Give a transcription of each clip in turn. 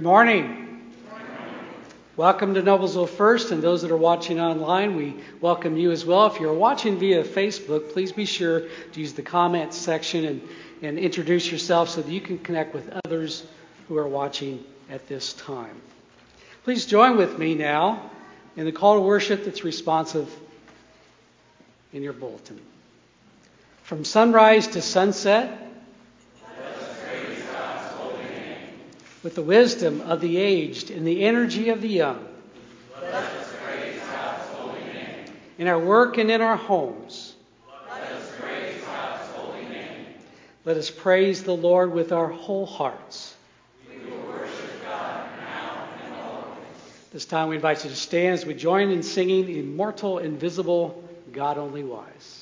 Good morning. Welcome to Noblesville First, and those that are watching online, we welcome you as well. If you're watching via Facebook, please be sure to use the comments section and, and introduce yourself so that you can connect with others who are watching at this time. Please join with me now in the call to worship that's responsive in your bulletin. From sunrise to sunset, with the wisdom of the aged and the energy of the young. In our work and in our homes. Let us praise God's holy name. Let us praise the Lord with our whole hearts. We will worship God now and always. This time we invite you to stand as we join in singing Immortal, Invisible, God Only Wise.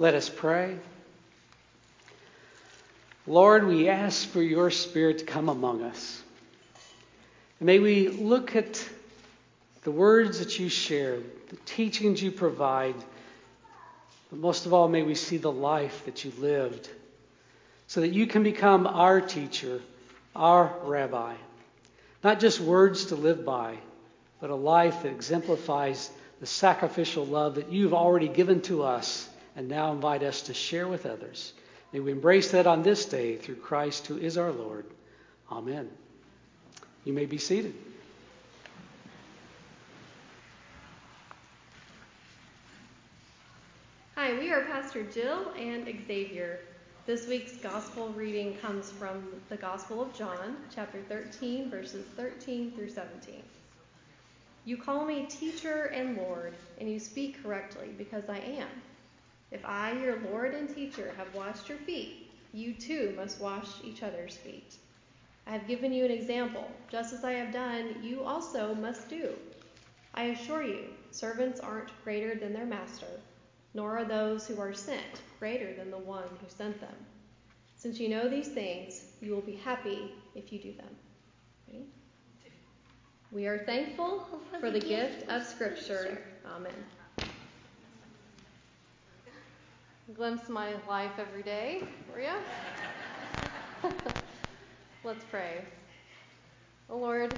Let us pray. Lord, we ask for your Spirit to come among us. may we look at the words that you share, the teachings you provide, but most of all, may we see the life that you lived so that you can become our teacher, our rabbi. Not just words to live by, but a life that exemplifies the sacrificial love that you've already given to us and now invite us to share with others. May we embrace that on this day through Christ, who is our Lord. Amen. You may be seated. Hi, we are Pastor Jill and Xavier. This week's gospel reading comes from the Gospel of John, chapter 13, verses 13 through 17. You call me teacher and Lord, and you speak correctly because I am. If I, your Lord and teacher, have washed your feet, you too must wash each other's feet. I have given you an example. Just as I have done, you also must do. I assure you, servants aren't greater than their master, nor are those who are sent greater than the one who sent them. Since you know these things, you will be happy if you do them. Ready? We are thankful for the gift of Scripture. Amen. Glimpse my life every day for you. Let's pray. Oh Lord,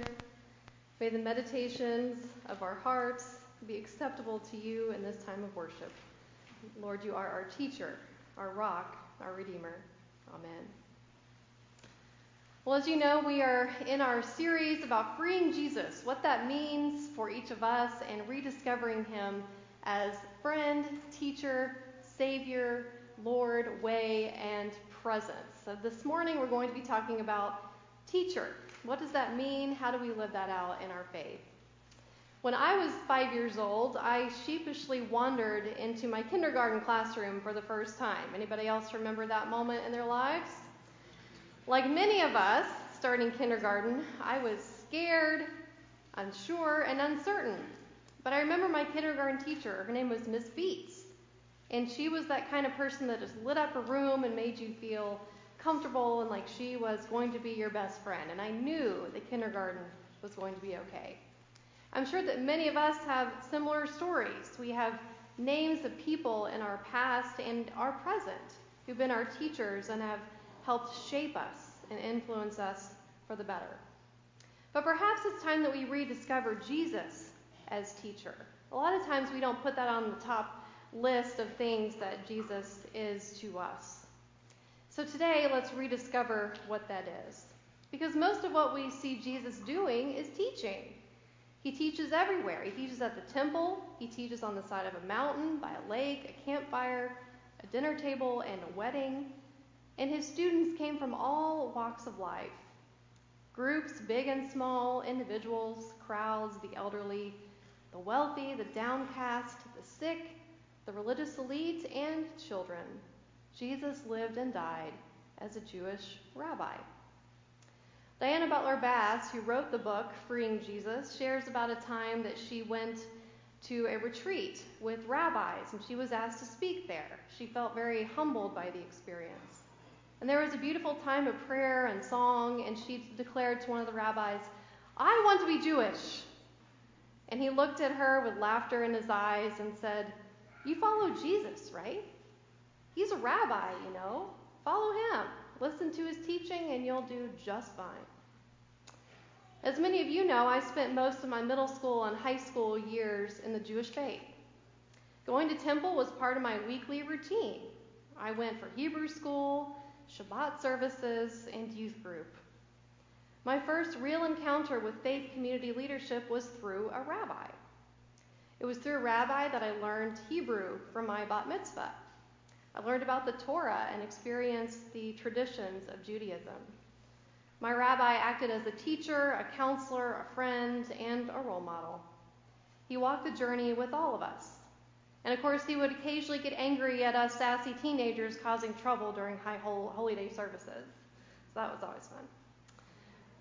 may the meditations of our hearts be acceptable to you in this time of worship. Lord, you are our teacher, our rock, our redeemer. Amen. Well, as you know, we are in our series about freeing Jesus, what that means for each of us, and rediscovering him as friend, teacher, savior, Lord, way, and presence. So this morning we're going to be talking about teacher. What does that mean? How do we live that out in our faith? When I was five years old, I sheepishly wandered into my kindergarten classroom for the first time. Anybody else remember that moment in their lives? Like many of us, starting kindergarten, I was scared, unsure, and uncertain. But I remember my kindergarten teacher. Her name was Miss Beats. And she was that kind of person that just lit up a room and made you feel comfortable and like she was going to be your best friend. And I knew that kindergarten was going to be okay. I'm sure that many of us have similar stories. We have names of people in our past and our present who've been our teachers and have helped shape us and influence us for the better. But perhaps it's time that we rediscover Jesus as teacher. A lot of times we don't put that on the top list of things that Jesus is to us. So today, let's rediscover what that is. Because most of what we see Jesus doing is teaching. He teaches everywhere. He teaches at the temple, he teaches on the side of a mountain, by a lake, a campfire, a dinner table, and a wedding. And his students came from all walks of life groups, big and small, individuals, crowds, the elderly, the wealthy, the downcast, the sick, the religious elite, and children. Jesus lived and died as a Jewish rabbi. Diana Butler Bass, who wrote the book Freeing Jesus, shares about a time that she went to a retreat with rabbis and she was asked to speak there. She felt very humbled by the experience. And there was a beautiful time of prayer and song, and she declared to one of the rabbis, I want to be Jewish. And he looked at her with laughter in his eyes and said, You follow Jesus, right? He's a rabbi, you know. Follow him. Listen to his teaching, and you'll do just fine. As many of you know, I spent most of my middle school and high school years in the Jewish faith. Going to temple was part of my weekly routine. I went for Hebrew school, Shabbat services, and youth group. My first real encounter with faith community leadership was through a rabbi. It was through a rabbi that I learned Hebrew from my bat mitzvah. I learned about the Torah and experienced the traditions of Judaism. My rabbi acted as a teacher, a counselor, a friend, and a role model. He walked the journey with all of us. And of course, he would occasionally get angry at us sassy teenagers causing trouble during high holy day services. So that was always fun.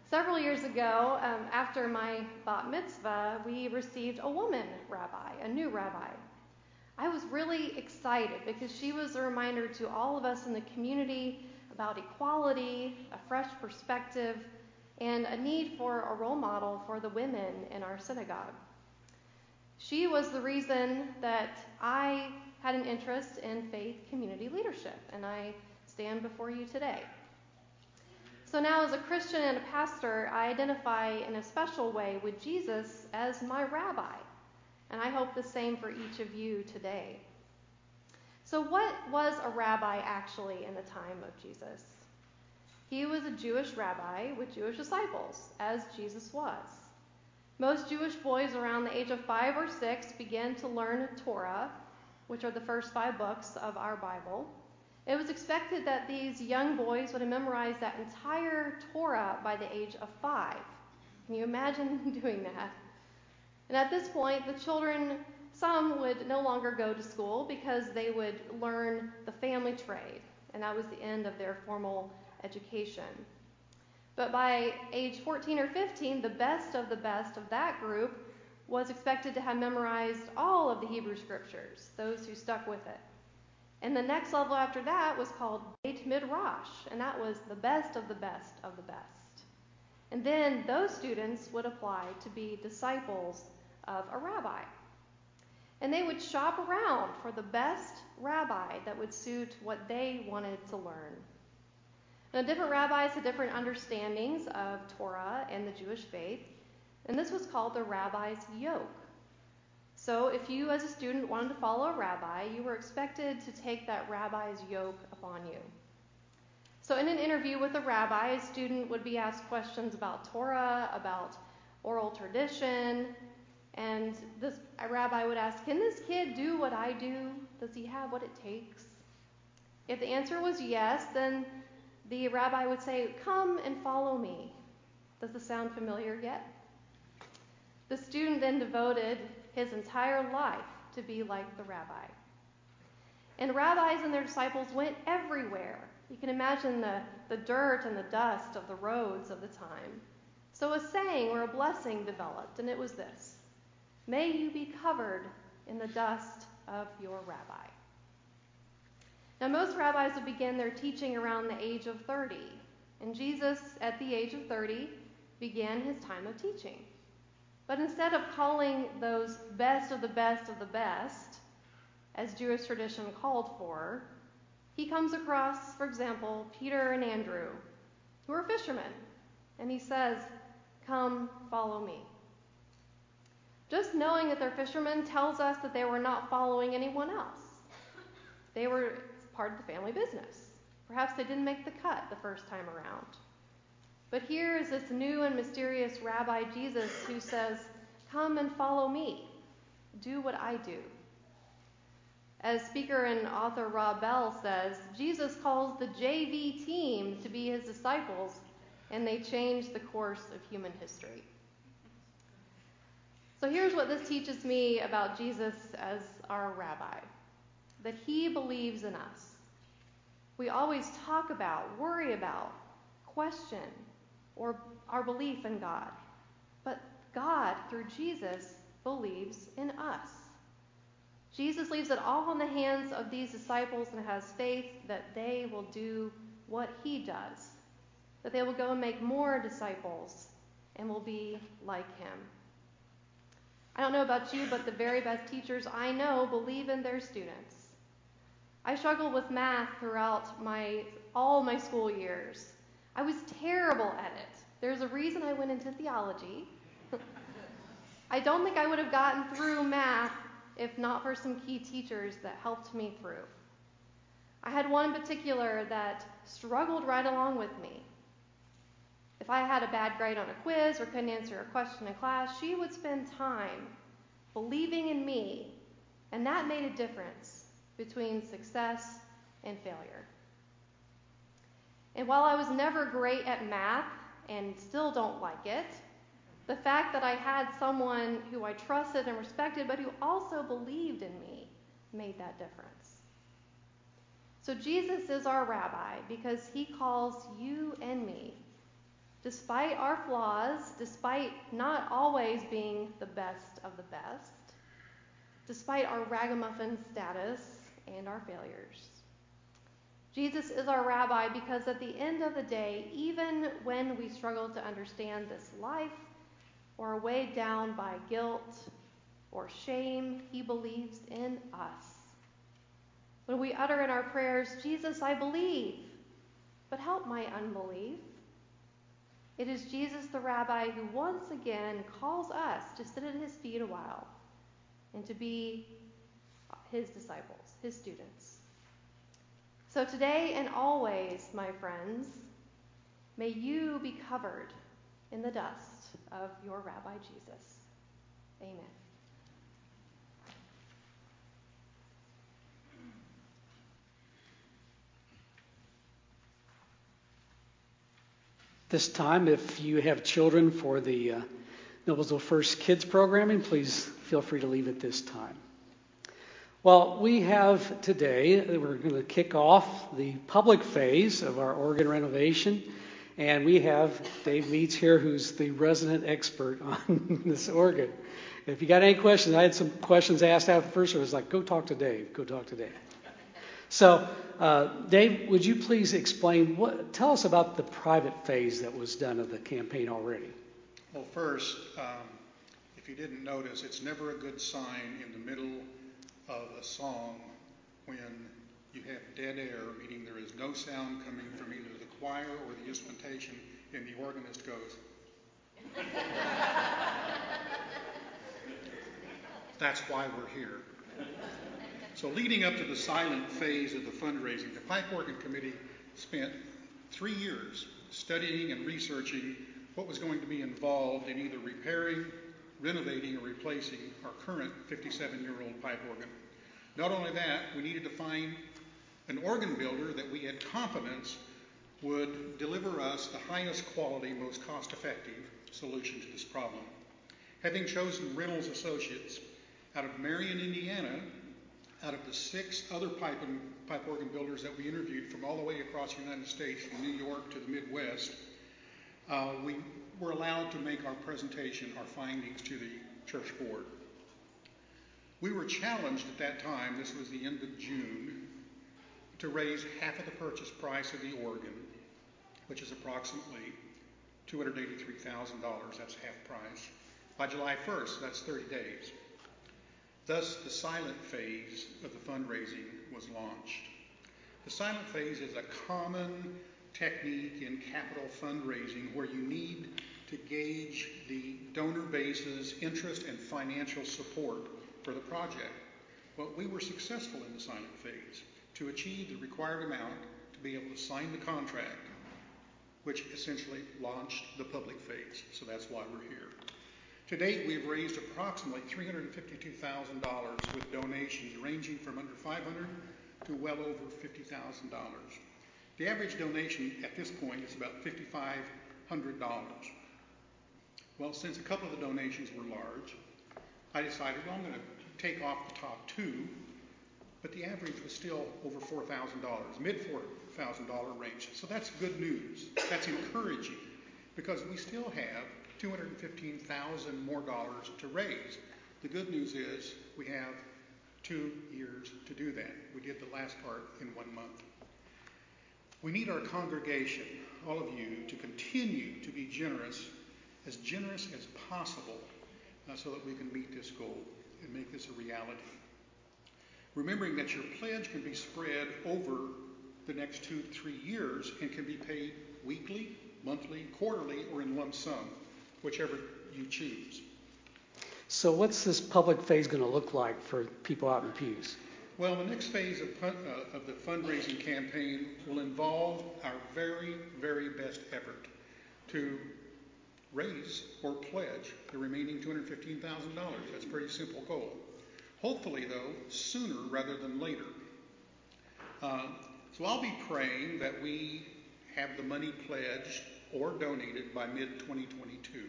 Several years ago, um, after my bat mitzvah, we received a woman rabbi, a new rabbi. I was really excited because she was a reminder to all of us in the community about equality, a fresh perspective, and a need for a role model for the women in our synagogue. She was the reason that I had an interest in faith community leadership, and I stand before you today. So now, as a Christian and a pastor, I identify in a special way with Jesus as my rabbi, and I hope the same for each of you today. So, what was a rabbi actually in the time of Jesus? He was a Jewish rabbi with Jewish disciples, as Jesus was. Most Jewish boys around the age of five or six begin to learn Torah, which are the first five books of our Bible. It was expected that these young boys would have memorized that entire Torah by the age of five. Can you imagine doing that? And at this point, the children, some would no longer go to school because they would learn the family trade, and that was the end of their formal education. But by age 14 or 15, the best of the best of that group was expected to have memorized all of the Hebrew scriptures, those who stuck with it. And the next level after that was called Beit Midrash, and that was the best of the best of the best. And then those students would apply to be disciples of a rabbi. And they would shop around for the best rabbi that would suit what they wanted to learn. Now, different rabbis had different understandings of Torah and the Jewish faith, and this was called the rabbi's yoke. So, if you as a student wanted to follow a rabbi, you were expected to take that rabbi's yoke upon you. So, in an interview with a rabbi, a student would be asked questions about Torah, about oral tradition, and this rabbi would ask, Can this kid do what I do? Does he have what it takes? If the answer was yes, then the rabbi would say, Come and follow me. Does this sound familiar yet? The student then devoted his entire life to be like the rabbi. And rabbis and their disciples went everywhere. You can imagine the, the dirt and the dust of the roads of the time. So a saying or a blessing developed, and it was this May you be covered in the dust of your rabbi. Now, most rabbis would begin their teaching around the age of 30, and Jesus, at the age of 30, began his time of teaching. But instead of calling those best of the best of the best, as Jewish tradition called for, he comes across, for example, Peter and Andrew, who are fishermen, and he says, Come, follow me. Just knowing that they're fishermen tells us that they were not following anyone else. They were part of the family business. Perhaps they didn't make the cut the first time around. But here is this new and mysterious Rabbi Jesus who says, Come and follow me. Do what I do. As speaker and author Rob Bell says, Jesus calls the JV team to be his disciples, and they change the course of human history. So here's what this teaches me about Jesus as our rabbi that he believes in us. We always talk about, worry about, question, or our belief in God. But God, through Jesus, believes in us. Jesus leaves it all in the hands of these disciples and has faith that they will do what he does, that they will go and make more disciples and will be like him. I don't know about you, but the very best teachers I know believe in their students. I struggled with math throughout my all my school years. I was terrible at it. There's a reason I went into theology. I don't think I would have gotten through math if not for some key teachers that helped me through. I had one in particular that struggled right along with me. If I had a bad grade on a quiz or couldn't answer a question in class, she would spend time believing in me, and that made a difference between success and failure. And while I was never great at math and still don't like it, the fact that I had someone who I trusted and respected, but who also believed in me, made that difference. So Jesus is our rabbi because he calls you and me, despite our flaws, despite not always being the best of the best, despite our ragamuffin status, and our failures. Jesus is our rabbi because at the end of the day, even when we struggle to understand this life or are weighed down by guilt or shame, he believes in us. When we utter in our prayers, Jesus, I believe, but help my unbelief, it is Jesus the rabbi who once again calls us to sit at his feet a while and to be his disciples his students. So today and always, my friends, may you be covered in the dust of your Rabbi Jesus. Amen. This time, if you have children for the uh, Noblesville First Kids programming, please feel free to leave at this time. Well, we have today, we're going to kick off the public phase of our organ renovation. And we have Dave Meets here, who's the resident expert on this organ. If you got any questions, I had some questions asked after first was like, go talk to Dave. Go talk to Dave. So, uh, Dave, would you please explain what? Tell us about the private phase that was done of the campaign already. Well, first, um, if you didn't notice, it's never a good sign in the middle of a song when you have dead air, meaning there is no sound coming from either the choir or the instrumentation, and the organist goes. That's why we're here. So, leading up to the silent phase of the fundraising, the Pipe Organ Committee spent three years studying and researching what was going to be involved in either repairing, renovating, or replacing our current 57 year old pipe organ. Not only that, we needed to find an organ builder that we had confidence would deliver us the highest quality, most cost effective solution to this problem. Having chosen Reynolds Associates out of Marion, Indiana, out of the six other pipe, and, pipe organ builders that we interviewed from all the way across the United States, from New York to the Midwest, Uh, we were allowed to make our presentation, our findings to the church board. We were challenged at that time, this was the end of June, to raise half of the purchase price of the organ, which is approximately $283,000, that's half price, by July 1st, that's 30 days. Thus, the silent phase of the fundraising was launched. The silent phase is a common technique in capital fundraising where you need to gauge the donor base's interest and financial support for the project. Well, we were successful in the silent phase to achieve the required amount to be able to sign the contract, which essentially launched the public phase. So that's why we're here. To date, we've raised approximately $352,000 with donations ranging from under 500 to well over $50,000. The average donation at this point is about $5,500. Well, since a couple of the donations were large, I decided, well, I'm going to take off the top two, but the average was still over $4,000, mid $4,000 range. So that's good news. That's encouraging because we still have 215,000 more dollars to raise. The good news is we have two years to do that. We did the last part in one month. We need our congregation, all of you, to continue to be generous, as generous as possible, uh, so that we can meet this goal and make this a reality. Remembering that your pledge can be spread over the next two to three years and can be paid weekly, monthly, quarterly, or in lump sum whichever you choose. So, what's this public phase going to look like for people out in pews? Well, the next phase of, uh, of the fundraising campaign will involve our very, very best effort to raise or pledge the remaining $215,000. That's a pretty simple goal. Hopefully, though, sooner rather than later. Uh, so I'll be praying that we have the money pledged or donated by mid 2022.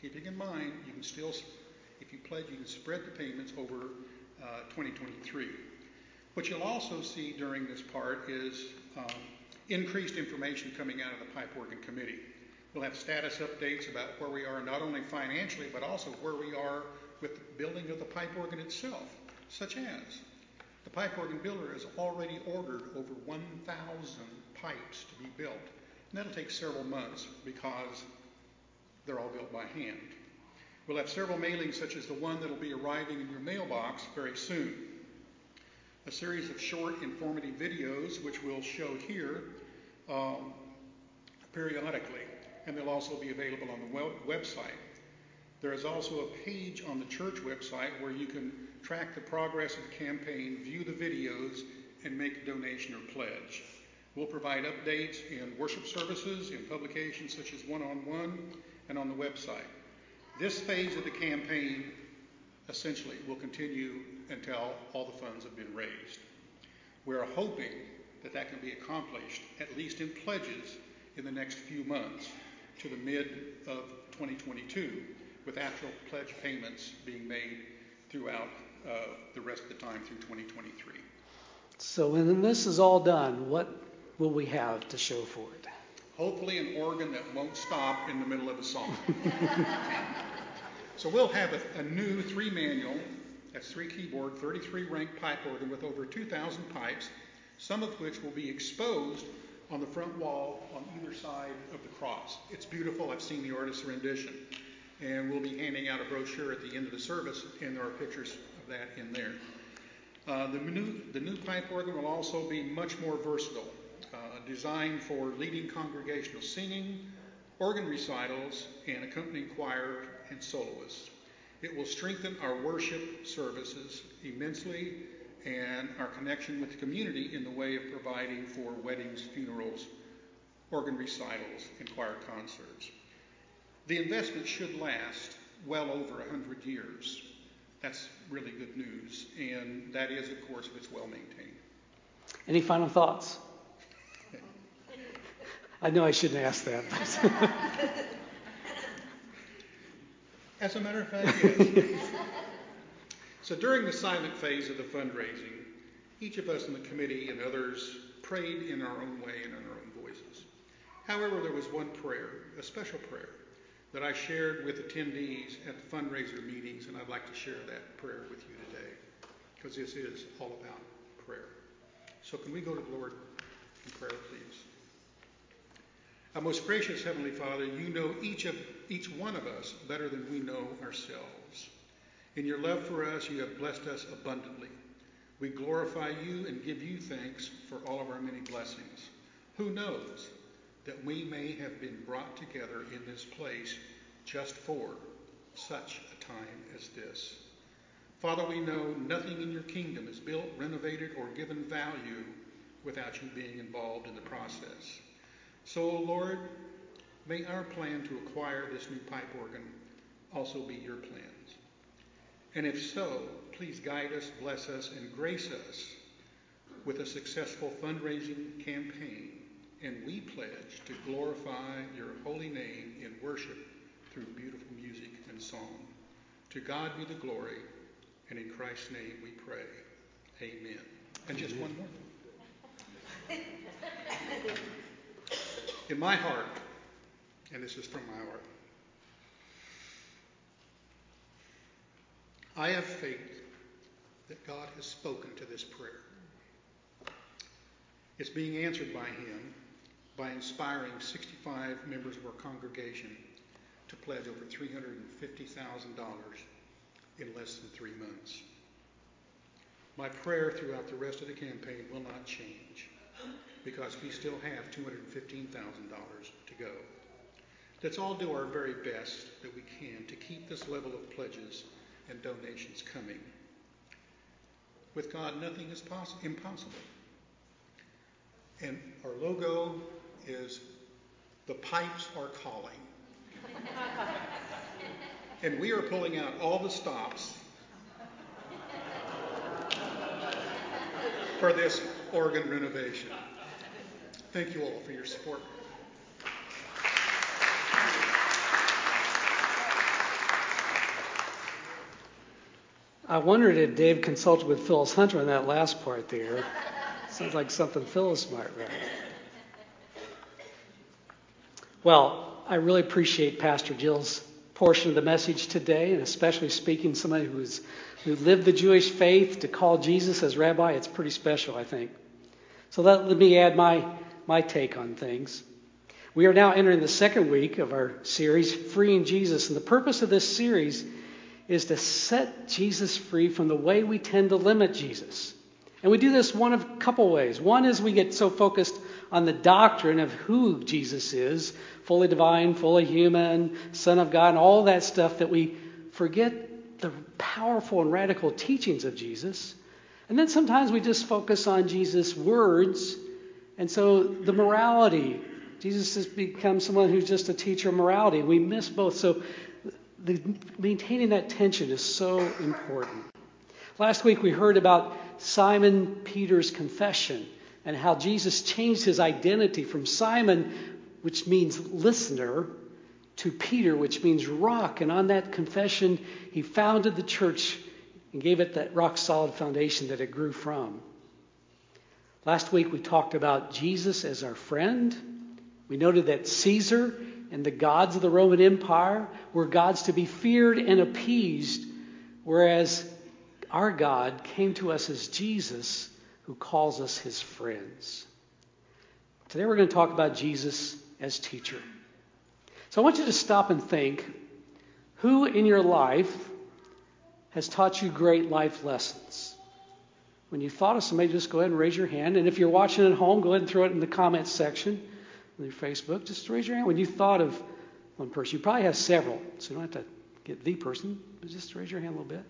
Keeping in mind, you can still, if you pledge, you can spread the payments over 2023. What you'll also see during this part is um, increased information coming out of the Pipe Organ Committee. We'll have status updates about where we are, not only financially, but also where we are with the building of the pipe organ itself, such as the pipe organ builder has already ordered over 1,000 pipes to be built. And that'll take several months because they're all built by hand. We'll have several mailings, such as the one that'll be arriving in your mailbox very soon. A series of short, informative videos, which we'll show here um, periodically, and they'll also be available on the web- website. There is also a page on the church website where you can track the progress of the campaign, view the videos, and make a donation or pledge. We'll provide updates in worship services, in publications such as One on One, and on the website. This phase of the campaign essentially will continue until all the funds have been raised. We're hoping that that can be accomplished, at least in pledges, in the next few months to the mid of 2022, with actual pledge payments being made throughout uh, the rest of the time through 2023. So when this is all done, what will we have to show for it? Hopefully, an organ that won't stop in the middle of a song. so, we'll have a, a new three manual, that's three keyboard, 33 rank pipe organ with over 2,000 pipes, some of which will be exposed on the front wall on either side of the cross. It's beautiful. I've seen the artist's rendition. And we'll be handing out a brochure at the end of the service, and there are pictures of that in there. Uh, the, new, the new pipe organ will also be much more versatile designed for leading congregational singing, organ recitals, and accompanying choir and soloists. It will strengthen our worship services immensely and our connection with the community in the way of providing for weddings, funerals, organ recitals, and choir concerts. The investment should last well over 100 years. That's really good news, and that is, of course, if it's well maintained. Any final thoughts? I know I shouldn't ask that. As a matter of fact, yes. so during the silent phase of the fundraising, each of us in the committee and others prayed in our own way and in our own voices. However, there was one prayer, a special prayer, that I shared with attendees at the fundraiser meetings, and I'd like to share that prayer with you today, because this is all about prayer. So can we go to the Lord in prayer, please? Our most gracious Heavenly Father, you know each of each one of us better than we know ourselves. In your love for us, you have blessed us abundantly. We glorify you and give you thanks for all of our many blessings. Who knows that we may have been brought together in this place just for such a time as this. Father, we know nothing in your kingdom is built, renovated, or given value without you being involved in the process. So, O Lord, may our plan to acquire this new pipe organ also be your plans. And if so, please guide us, bless us, and grace us with a successful fundraising campaign. And we pledge to glorify your holy name in worship through beautiful music and song. To God be the glory, and in Christ's name we pray. Amen. And just one more. In my heart, and this is from my heart, I have faith that God has spoken to this prayer. It's being answered by Him by inspiring 65 members of our congregation to pledge over $350,000 in less than three months. My prayer throughout the rest of the campaign will not change because we still have $215,000 to go. Let's all do our very best that we can to keep this level of pledges and donations coming. With God, nothing is poss- impossible. And our logo is The Pipes Are Calling. and we are pulling out all the stops for this organ renovation. Thank you all for your support. I wondered if Dave consulted with Phyllis Hunter on that last part there. Sounds like something Phyllis might write. Well, I really appreciate Pastor Jill's portion of the message today, and especially speaking to somebody who's who lived the Jewish faith to call Jesus as rabbi. It's pretty special, I think. So let, let me add my my take on things. We are now entering the second week of our series, Freeing Jesus. And the purpose of this series is to set Jesus free from the way we tend to limit Jesus. And we do this one of a couple ways. One is we get so focused on the doctrine of who Jesus is fully divine, fully human, Son of God, and all that stuff that we forget the powerful and radical teachings of Jesus. And then sometimes we just focus on Jesus' words and so the morality, Jesus has become someone who's just a teacher of morality. We miss both. So the, maintaining that tension is so important. Last week we heard about Simon Peter's confession and how Jesus changed his identity from Simon, which means listener, to Peter, which means rock. And on that confession, he founded the church and gave it that rock solid foundation that it grew from. Last week we talked about Jesus as our friend. We noted that Caesar and the gods of the Roman Empire were gods to be feared and appeased, whereas our God came to us as Jesus, who calls us his friends. Today we're going to talk about Jesus as teacher. So I want you to stop and think who in your life has taught you great life lessons? When you thought of somebody, just go ahead and raise your hand. And if you're watching at home, go ahead and throw it in the comments section on your Facebook. Just raise your hand. When you thought of one person, you probably have several, so you don't have to get the person, but just raise your hand a little bit.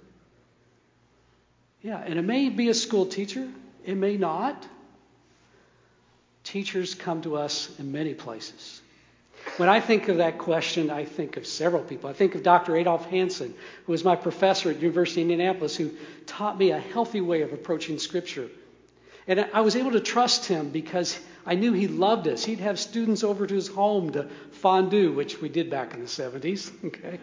Yeah, and it may be a school teacher, it may not. Teachers come to us in many places. When I think of that question, I think of several people. I think of Dr. Adolf Hansen, who was my professor at the University of Indianapolis, who taught me a healthy way of approaching Scripture. And I was able to trust him because I knew he loved us. He'd have students over to his home to fondue, which we did back in the 70s. Okay.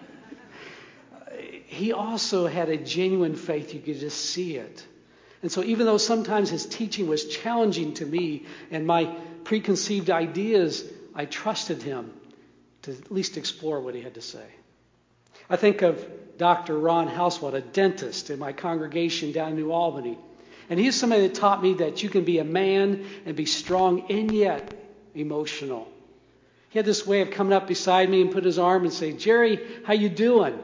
He also had a genuine faith. You could just see it. And so, even though sometimes his teaching was challenging to me and my preconceived ideas, I trusted him to at least explore what he had to say. I think of Dr. Ron Housewald, a dentist in my congregation down in New Albany. And he's somebody that taught me that you can be a man and be strong and yet emotional. He had this way of coming up beside me and put his arm and say, Jerry, how you doing?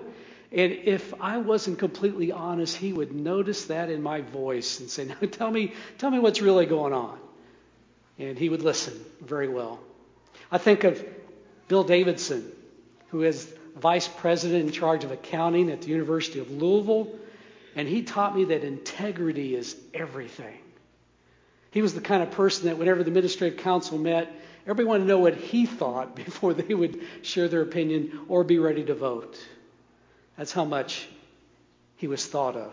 And if I wasn't completely honest, he would notice that in my voice and say, "Now tell me, tell me what's really going on." And he would listen very well. I think of Bill Davidson, who is vice president in charge of accounting at the University of Louisville, and he taught me that integrity is everything. He was the kind of person that whenever the administrative council met, everybody wanted to know what he thought before they would share their opinion or be ready to vote. That's how much he was thought of.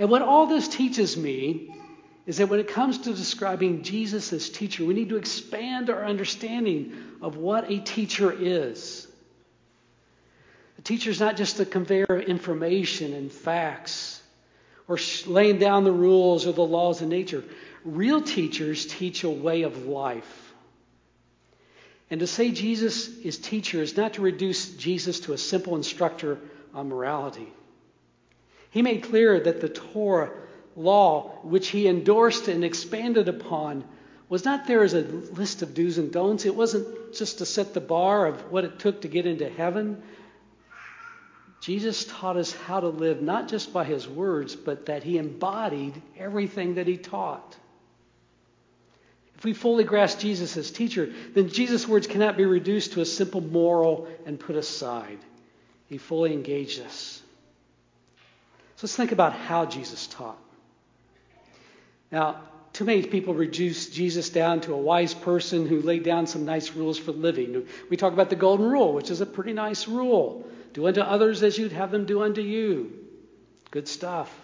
And what all this teaches me is that when it comes to describing Jesus as teacher, we need to expand our understanding of what a teacher is. A teacher is not just a conveyor of information and facts or laying down the rules or the laws of nature. Real teachers teach a way of life. And to say Jesus is teacher is not to reduce Jesus to a simple instructor on morality. He made clear that the Torah law, which he endorsed and expanded upon, was not there as a list of do's and don'ts. It wasn't just to set the bar of what it took to get into heaven. Jesus taught us how to live not just by his words, but that he embodied everything that he taught. If we fully grasp Jesus as teacher, then Jesus' words cannot be reduced to a simple moral and put aside. He fully engaged us. So let's think about how Jesus taught. Now, too many people reduce Jesus down to a wise person who laid down some nice rules for living. We talk about the golden rule, which is a pretty nice rule. Do unto others as you'd have them do unto you. Good stuff.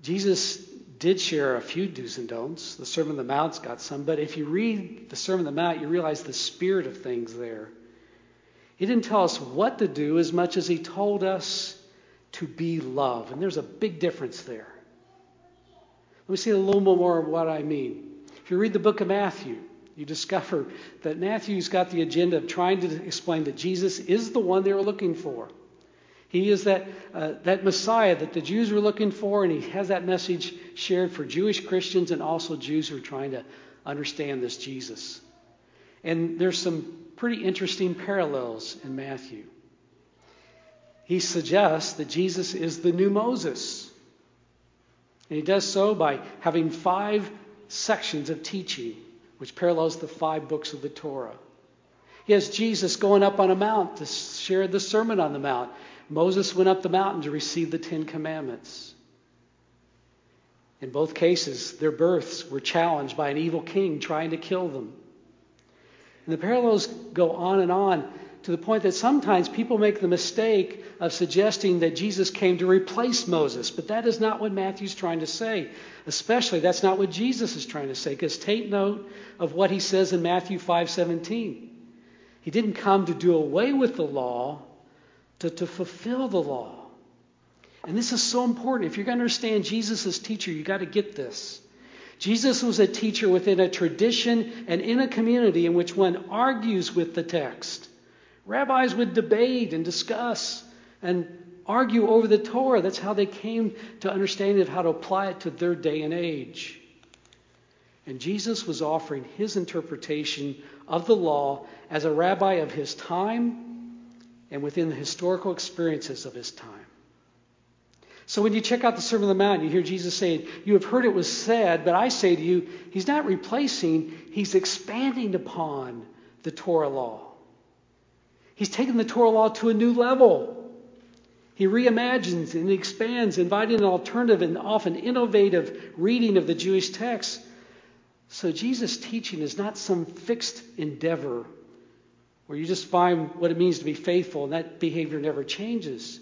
Jesus did share a few do's and don'ts. The Sermon on the Mount's got some, but if you read the Sermon on the Mount, you realize the spirit of things there. He didn't tell us what to do as much as he told us to be love. And there's a big difference there. Let me see a little more of what I mean. If you read the book of Matthew, you discover that Matthew's got the agenda of trying to explain that Jesus is the one they were looking for. He is that, uh, that Messiah that the Jews were looking for, and he has that message shared for Jewish Christians and also Jews who are trying to understand this Jesus. And there's some pretty interesting parallels in Matthew. He suggests that Jesus is the new Moses. And he does so by having five sections of teaching, which parallels the five books of the Torah. He has Jesus going up on a mount to share the Sermon on the Mount. Moses went up the mountain to receive the Ten Commandments. In both cases, their births were challenged by an evil king trying to kill them. And the parallels go on and on to the point that sometimes people make the mistake of suggesting that Jesus came to replace Moses, but that is not what Matthew's trying to say. Especially, that's not what Jesus is trying to say, because take note of what he says in Matthew 5:17. He didn't come to do away with the law, to, to fulfill the law. And this is so important. If you're going to understand Jesus as teacher, you've got to get this. Jesus was a teacher within a tradition and in a community in which one argues with the text. Rabbis would debate and discuss and argue over the Torah. That's how they came to understanding of how to apply it to their day and age. And Jesus was offering his interpretation of the law as a rabbi of his time and within the historical experiences of his time. So when you check out the Sermon on the Mount, you hear Jesus saying, You have heard it was said, but I say to you, he's not replacing, he's expanding upon the Torah law. He's taken the Torah law to a new level. He reimagines and expands, inviting an alternative and often innovative reading of the Jewish text. So Jesus' teaching is not some fixed endeavor where you just find what it means to be faithful and that behavior never changes.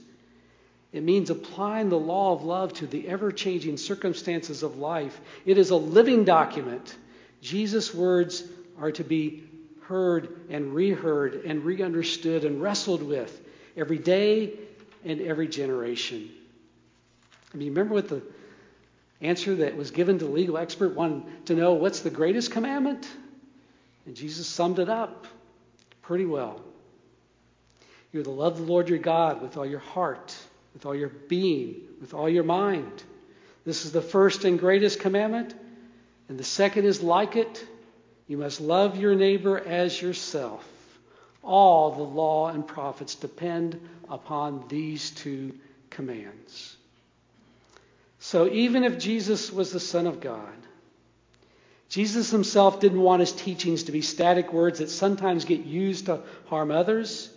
It means applying the law of love to the ever changing circumstances of life. It is a living document. Jesus' words are to be heard and reheard and re understood and wrestled with every day and every generation. I mean, remember what the answer that was given to the legal expert wanted to know what's the greatest commandment? And Jesus summed it up pretty well. You're to love the Lord your God with all your heart, with all your being, with all your mind. This is the first and greatest commandment. And the second is like it. You must love your neighbor as yourself. All the law and prophets depend upon these two commands. So even if Jesus was the Son of God, Jesus himself didn't want his teachings to be static words that sometimes get used to harm others.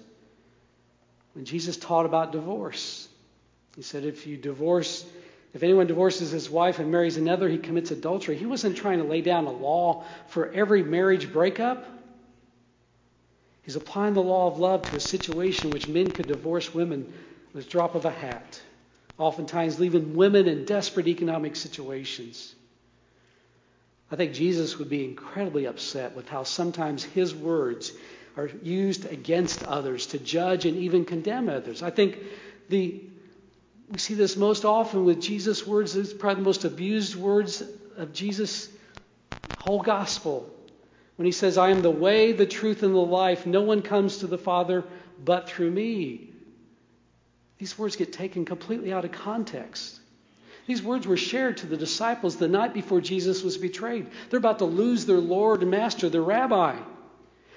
When Jesus taught about divorce, he said, if you divorce, if anyone divorces his wife and marries another, he commits adultery. He wasn't trying to lay down a law for every marriage breakup. He's applying the law of love to a situation which men could divorce women with a drop of a hat, oftentimes leaving women in desperate economic situations. I think Jesus would be incredibly upset with how sometimes his words are used against others to judge and even condemn others. I think the we see this most often with Jesus' words. It's probably the most abused words of Jesus' whole gospel. When he says, I am the way, the truth, and the life, no one comes to the Father but through me. These words get taken completely out of context. These words were shared to the disciples the night before Jesus was betrayed. They're about to lose their Lord and Master, their Rabbi. And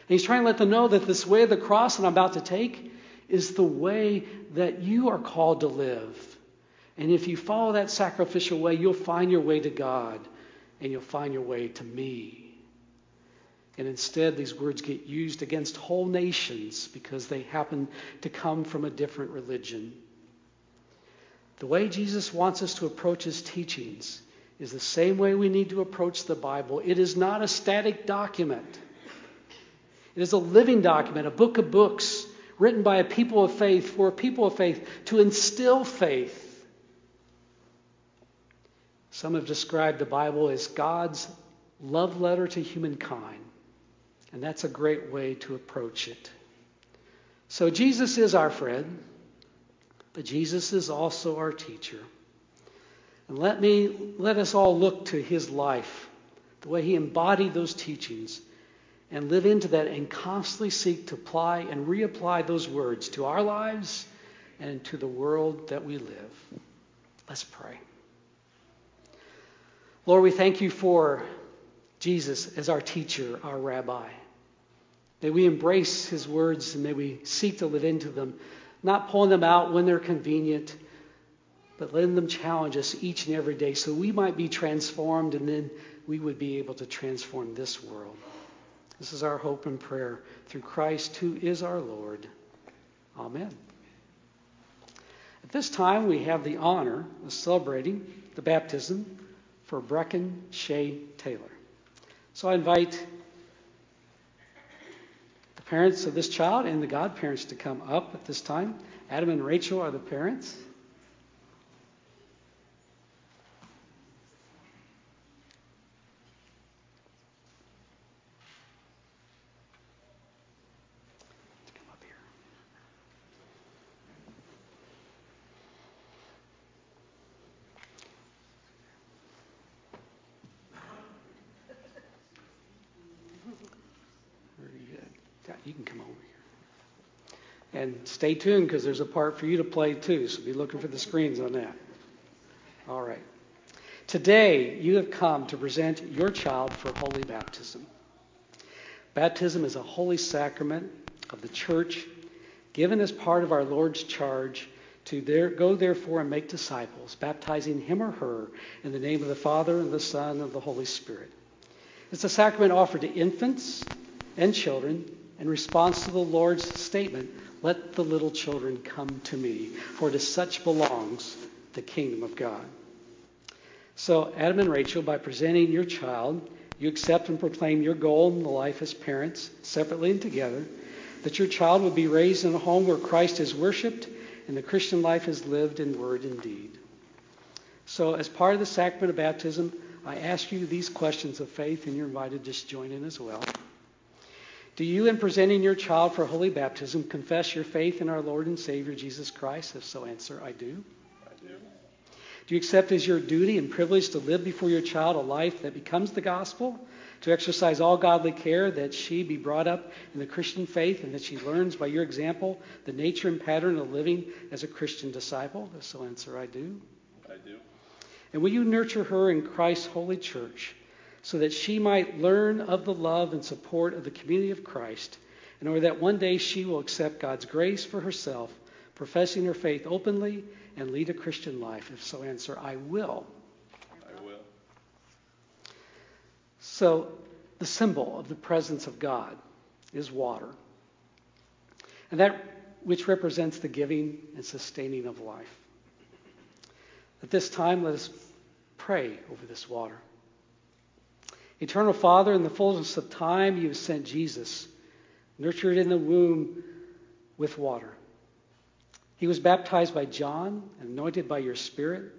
he's trying to let them know that this way of the cross that I'm about to take is the way that you are called to live. And if you follow that sacrificial way, you'll find your way to God and you'll find your way to me. And instead, these words get used against whole nations because they happen to come from a different religion. The way Jesus wants us to approach his teachings is the same way we need to approach the Bible. It is not a static document, it is a living document, a book of books written by a people of faith for a people of faith to instill faith. Some have described the Bible as God's love letter to humankind, and that's a great way to approach it. So, Jesus is our friend. But Jesus is also our teacher. And let me let us all look to his life, the way he embodied those teachings, and live into that and constantly seek to apply and reapply those words to our lives and to the world that we live. Let's pray. Lord, we thank you for Jesus as our teacher, our rabbi. May we embrace his words and may we seek to live into them not pulling them out when they're convenient, but letting them challenge us each and every day so we might be transformed and then we would be able to transform this world. This is our hope and prayer through Christ, who is our Lord. Amen. At this time, we have the honor of celebrating the baptism for Brecken Shea Taylor. So I invite parents of this child and the godparents to come up at this time. Adam and Rachel are the parents. you can come over here. And stay tuned because there's a part for you to play too, so be looking for the screens on that. All right. Today, you have come to present your child for holy baptism. Baptism is a holy sacrament of the church given as part of our Lord's charge to there, go therefore and make disciples, baptizing him or her in the name of the Father and the Son and the Holy Spirit. It's a sacrament offered to infants and children in response to the Lord's statement, Let the little children come to me, for to such belongs the kingdom of God. So, Adam and Rachel, by presenting your child, you accept and proclaim your goal in the life as parents, separately and together, that your child would be raised in a home where Christ is worshiped and the Christian life is lived in word and deed. So, as part of the sacrament of baptism, I ask you these questions of faith, and you're invited to just join in as well. Do you, in presenting your child for holy baptism, confess your faith in our Lord and Savior Jesus Christ? If so, answer, I do. I do. Do you accept as your duty and privilege to live before your child a life that becomes the gospel? To exercise all godly care that she be brought up in the Christian faith and that she learns by your example the nature and pattern of living as a Christian disciple? If so, answer, I do. I do. And will you nurture her in Christ's holy church so that she might learn of the love and support of the community of Christ, in order that one day she will accept God's grace for herself, professing her faith openly and lead a Christian life? If so, answer, I will. I will. So, the symbol of the presence of God is water. And that which represents the giving and sustaining of life. At this time, let us pray over this water. Eternal Father, in the fullness of time, you have sent Jesus, nurtured in the womb with water. He was baptized by John and anointed by your Spirit.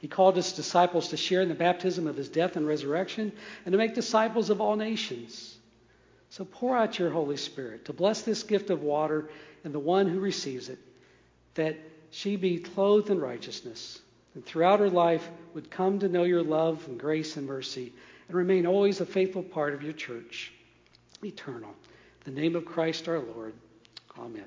He called his disciples to share in the baptism of his death and resurrection and to make disciples of all nations. So pour out your Holy Spirit to bless this gift of water and the one who receives it, that she be clothed in righteousness and throughout her life would come to know your love and grace and mercy and remain always a faithful part of your church, eternal. In the name of Christ our Lord. Amen.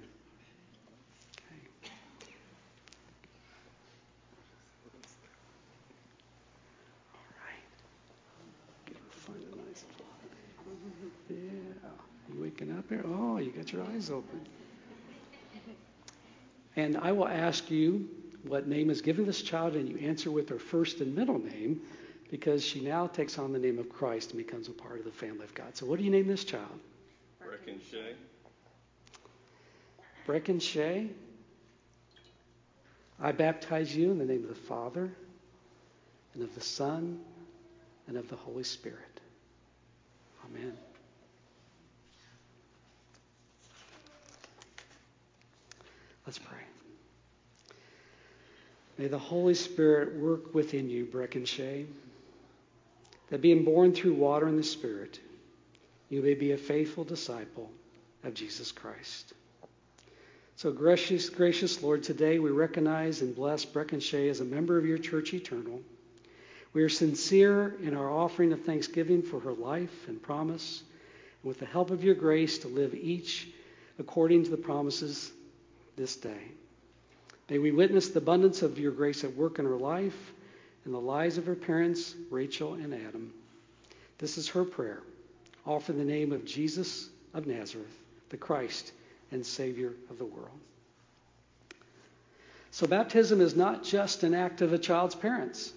All right. Yeah. Waking up here? Oh, you got your eyes open. And I will ask you what name is given this child, and you answer with her first and middle name because she now takes on the name of Christ and becomes a part of the family of God. So, what do you name this child? Brecken Shay. Brecken Shay. I baptize you in the name of the Father, and of the Son, and of the Holy Spirit. Amen. Let's pray. May the Holy Spirit work within you, Brecken Shay, that being born through water and the Spirit, you may be a faithful disciple of Jesus Christ. So, gracious, gracious Lord, today we recognize and bless Brecken Shay as a member of your church eternal. We are sincere in our offering of thanksgiving for her life and promise, and with the help of your grace to live each according to the promises this day. May we witness the abundance of your grace at work in her life and the lives of her parents, Rachel and Adam. This is her prayer. All Offer the name of Jesus of Nazareth, the Christ and Savior of the world. So, baptism is not just an act of a child's parents,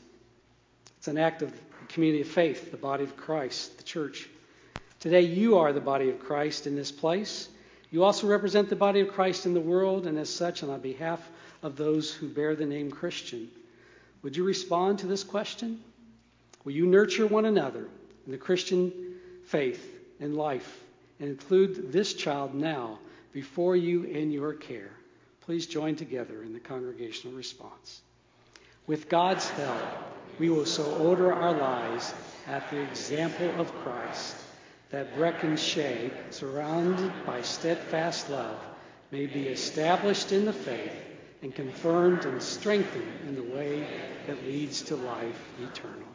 it's an act of the community of faith, the body of Christ, the church. Today, you are the body of Christ in this place. You also represent the body of Christ in the world, and as such, on behalf of those who bear the name Christian. Would you respond to this question? Will you nurture one another in the Christian faith and life and include this child now before you in your care? Please join together in the congregational response. With God's help, we will so order our lives at the example of Christ that Brecken Shay, surrounded by steadfast love, may be established in the faith and confirmed and strengthened in the way that leads to life eternal.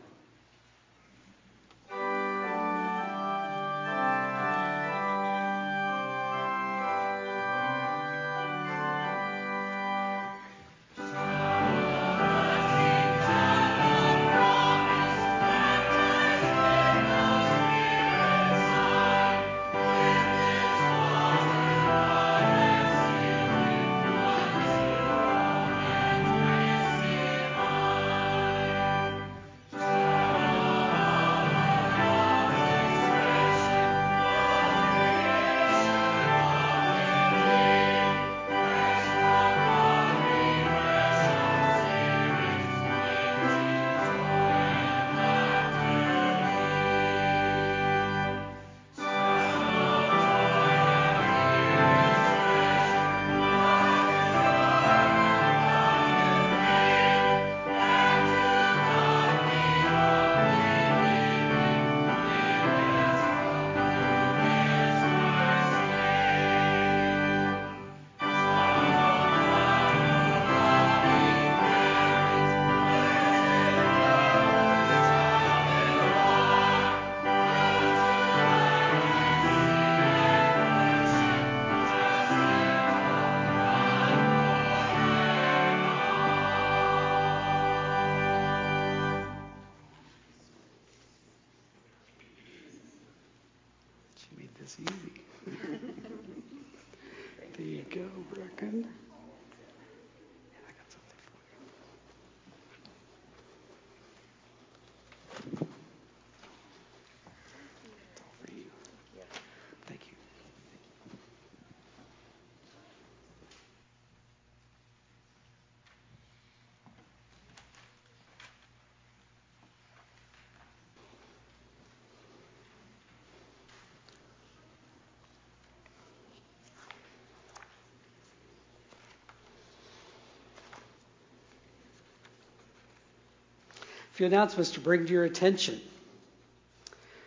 Few announcements to bring to your attention.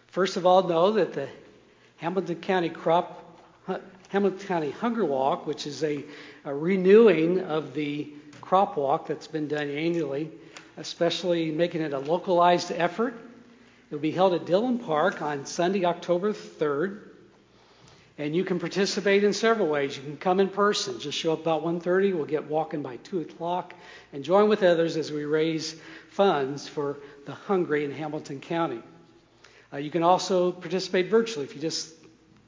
First of all, know that the Hamilton County Crop Hamilton County Hunger Walk, which is a, a renewing of the crop walk that's been done annually, especially making it a localized effort. It will be held at Dillon Park on Sunday, October 3rd. And you can participate in several ways. You can come in person. Just show up about 1.30. We'll get walking by 2 o'clock. And join with others as we raise funds for the hungry in Hamilton County. Uh, you can also participate virtually if you just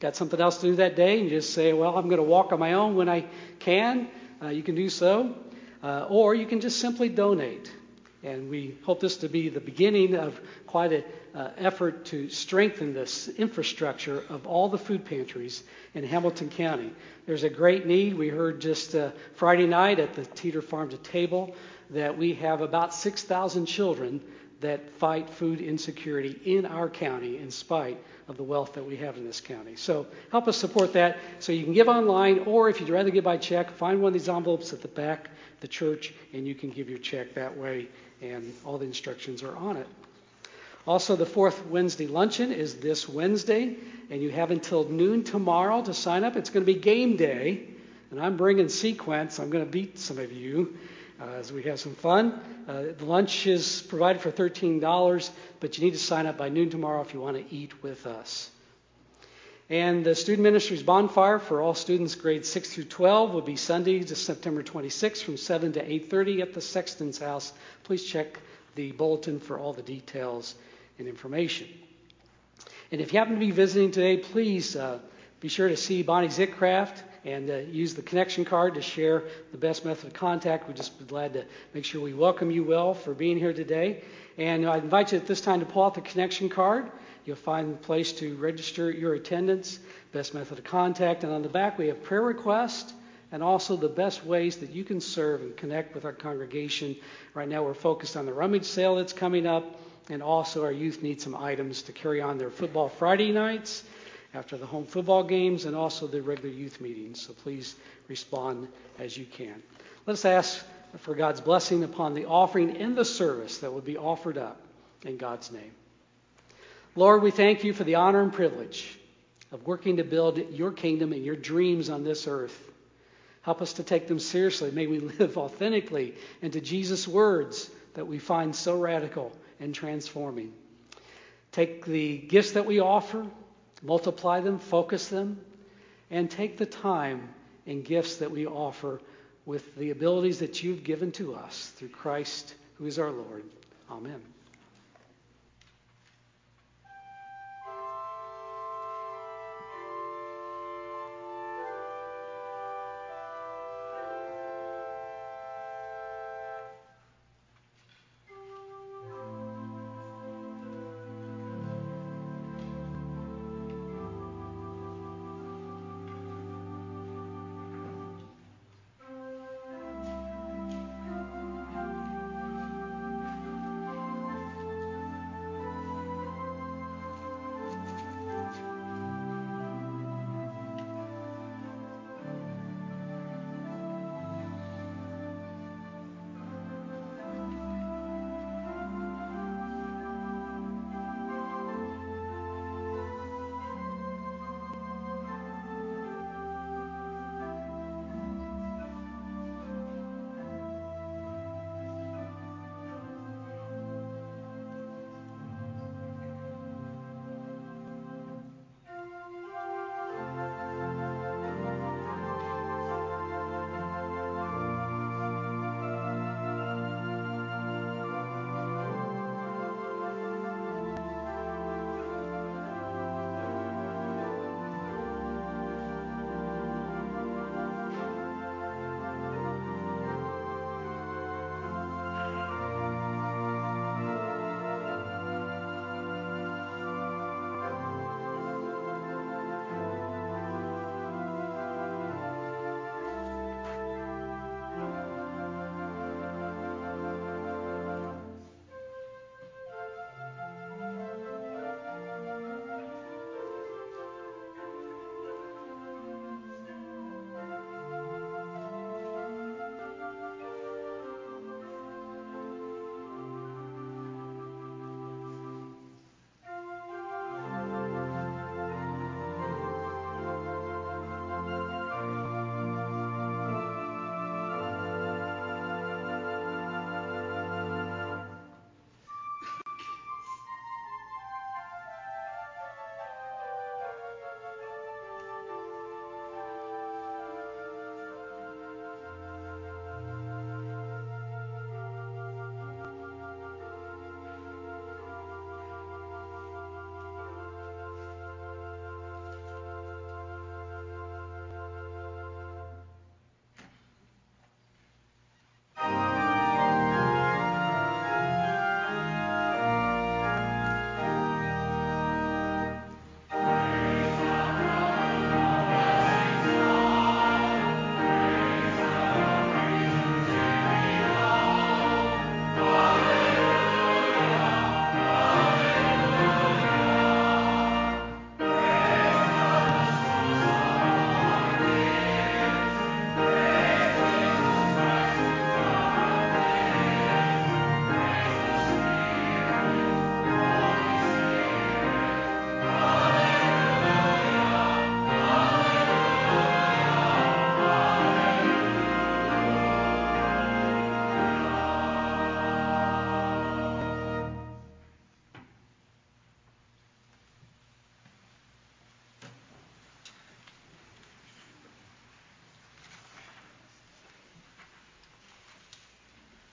got something else to do that day and you just say, well, I'm going to walk on my own when I can. Uh, you can do so. Uh, or you can just simply donate. And we hope this to be the beginning of quite an uh, effort to strengthen this infrastructure of all the food pantries in Hamilton County. There's a great need. We heard just uh, Friday night at the Teter Farm to Table that we have about 6,000 children that fight food insecurity in our county in spite of the wealth that we have in this county. So help us support that. So you can give online, or if you'd rather give by check, find one of these envelopes at the back of the church, and you can give your check that way and all the instructions are on it. Also, the fourth Wednesday luncheon is this Wednesday, and you have until noon tomorrow to sign up. It's going to be game day, and I'm bringing sequence. I'm going to beat some of you uh, as we have some fun. Uh, the lunch is provided for $13, but you need to sign up by noon tomorrow if you want to eat with us. And the Student Ministries Bonfire for all students grades 6 through 12 will be Sunday, September 26th from 7 to 8.30 at the Sexton's house. Please check the bulletin for all the details and information. And if you happen to be visiting today, please uh, be sure to see Bonnie Zickcraft and uh, use the connection card to share the best method of contact. We'd just be glad to make sure we welcome you well for being here today. And I invite you at this time to pull out the connection card. You'll find a place to register your attendance, best method of contact, and on the back we have prayer requests and also the best ways that you can serve and connect with our congregation. Right now we're focused on the rummage sale that's coming up, and also our youth need some items to carry on their football Friday nights after the home football games and also the regular youth meetings. So please respond as you can. Let us ask for God's blessing upon the offering and the service that will be offered up in God's name. Lord, we thank you for the honor and privilege of working to build your kingdom and your dreams on this earth. Help us to take them seriously. May we live authentically into Jesus' words that we find so radical and transforming. Take the gifts that we offer, multiply them, focus them, and take the time and gifts that we offer with the abilities that you've given to us through Christ, who is our Lord. Amen.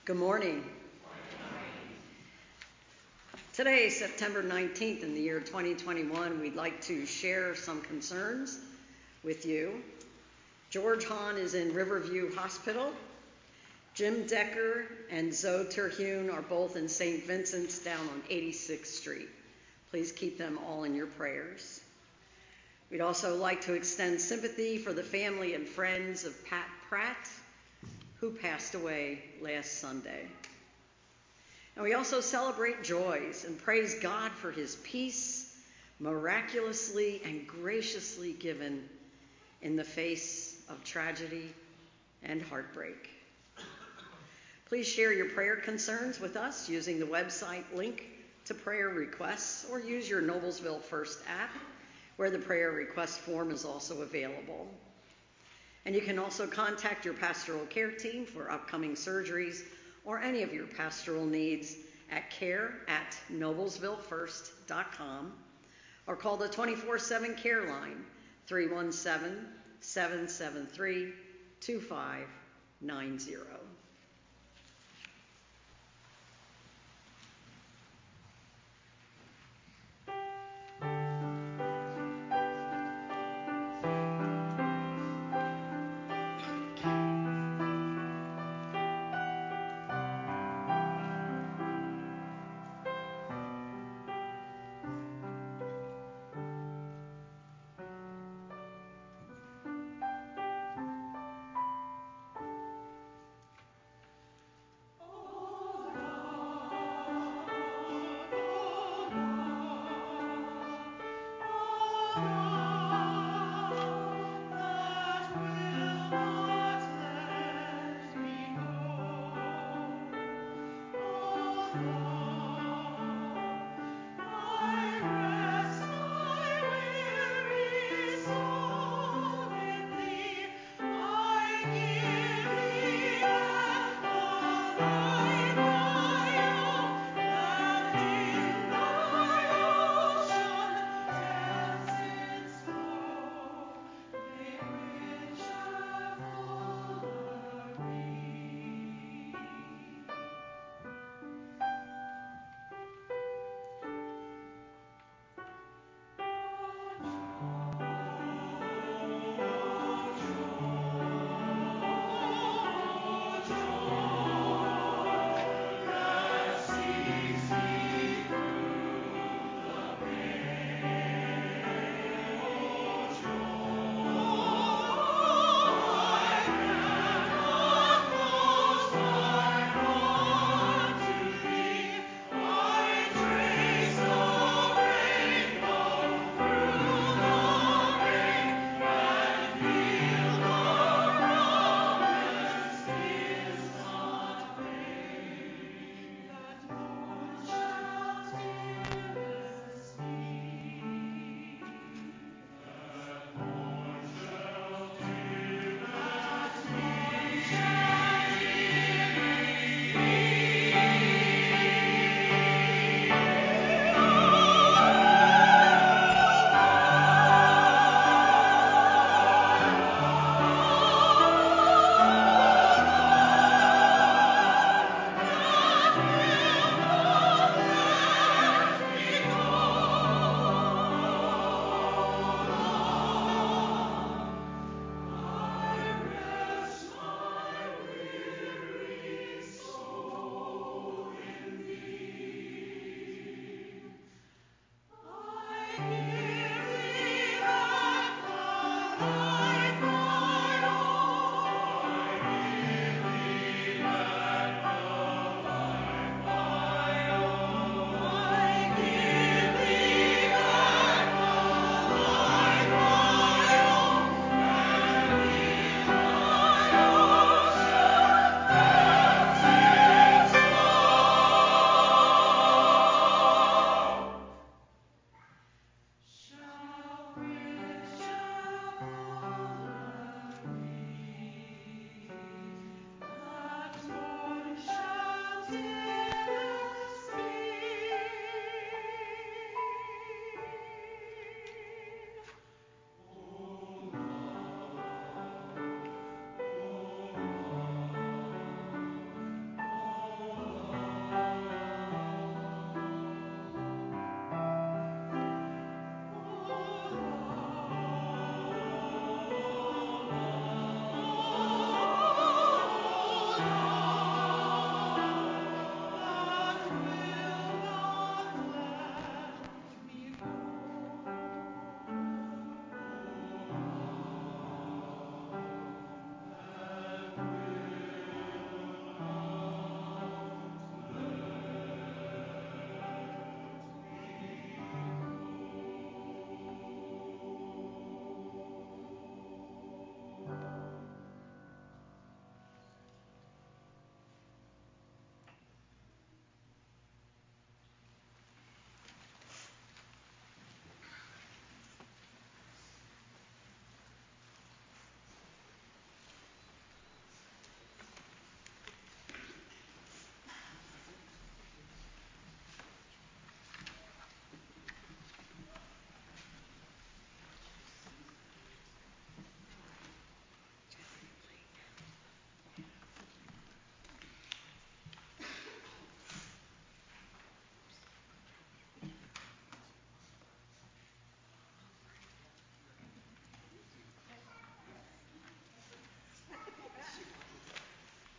Good morning. Today, September 19th, in the year 2021, we'd like to share some concerns with you. George Hahn is in Riverview Hospital. Jim Decker and Zoe Terhune are both in St. Vincent's down on 86th Street. Please keep them all in your prayers. We'd also like to extend sympathy for the family and friends of Pat Pratt, who passed away last Sunday. And we also celebrate joys and praise God for his peace, miraculously and graciously given in the face of tragedy and heartbreak. Please share your prayer concerns with us using the website link to prayer requests or use your Noblesville First app where the prayer request form is also available. And you can also contact your pastoral care team for upcoming surgeries or any of your pastoral needs at care at noblesvillefirst.com or call the 24 7 care line 317 773 2590.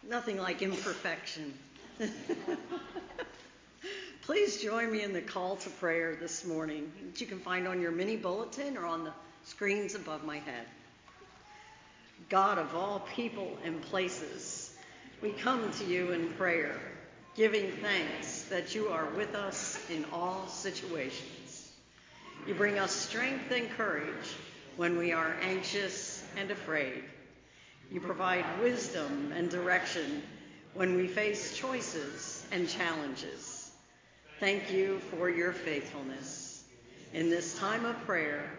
Nothing like imperfection. Please join me in the call to prayer this morning, which you can find on your mini bulletin or on the screens above my head. God of all people and places, we come to you in prayer, giving thanks that you are with us in all situations. You bring us strength and courage when we are anxious and afraid. You provide wisdom and direction when we face choices and challenges. Thank you for your faithfulness. In this time of prayer,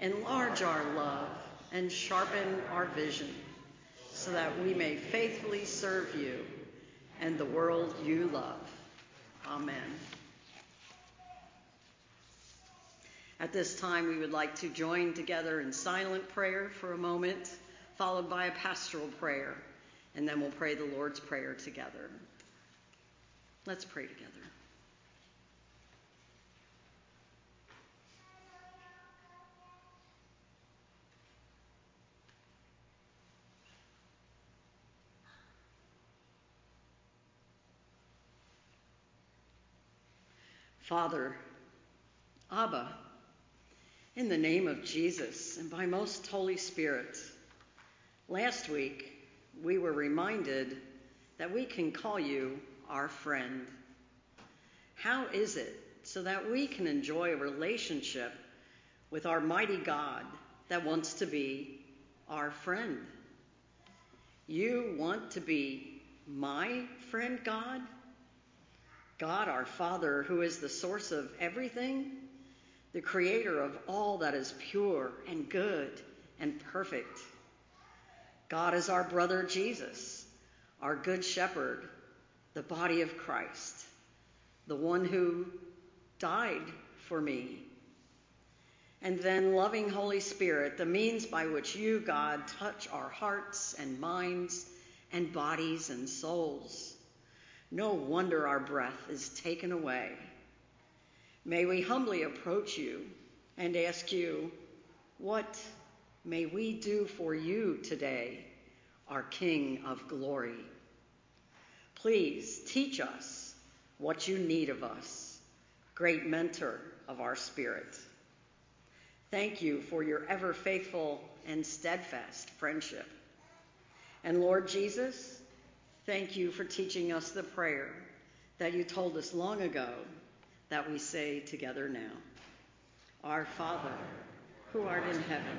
enlarge our love and sharpen our vision so that we may faithfully serve you and the world you love. Amen. At this time, we would like to join together in silent prayer for a moment, followed by a pastoral prayer, and then we'll pray the Lord's Prayer together. Let's pray together. Father, Abba, in the name of Jesus and by most Holy Spirit, last week we were reminded that we can call you our friend. How is it so that we can enjoy a relationship with our mighty God that wants to be our friend? You want to be my friend, God? God our Father, who is the source of everything, the creator of all that is pure and good and perfect. God is our brother Jesus, our good shepherd, the body of Christ, the one who died for me. And then, loving Holy Spirit, the means by which you, God, touch our hearts and minds and bodies and souls no wonder our breath is taken away. May we humbly approach you and ask you, What may we do for you today, our King of glory? Please teach us what you need of us, great mentor of our spirit. Thank you for your ever faithful and steadfast friendship. And Lord Jesus, Thank you for teaching us the prayer that you told us long ago that we say together now. Our Father, who art in heaven,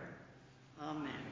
Amen.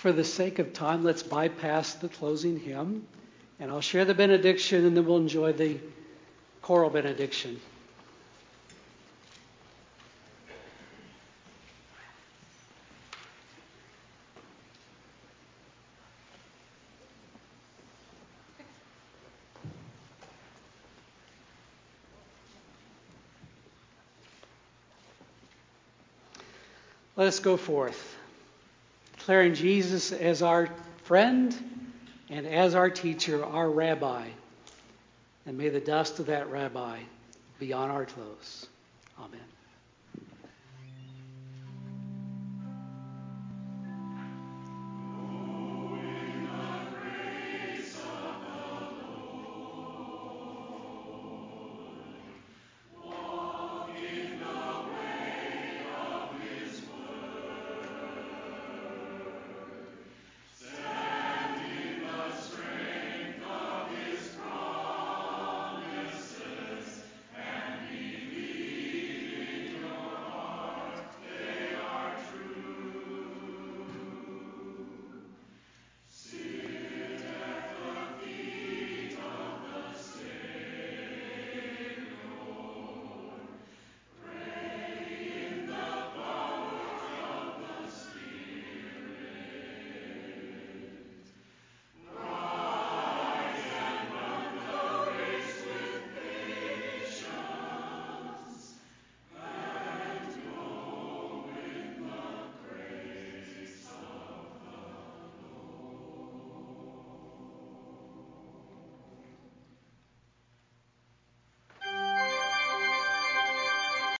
For the sake of time, let's bypass the closing hymn, and I'll share the benediction, and then we'll enjoy the choral benediction. Let us go forth, declaring Jesus as our friend and as our teacher, our rabbi. And may the dust of that rabbi be on our clothes. Amen.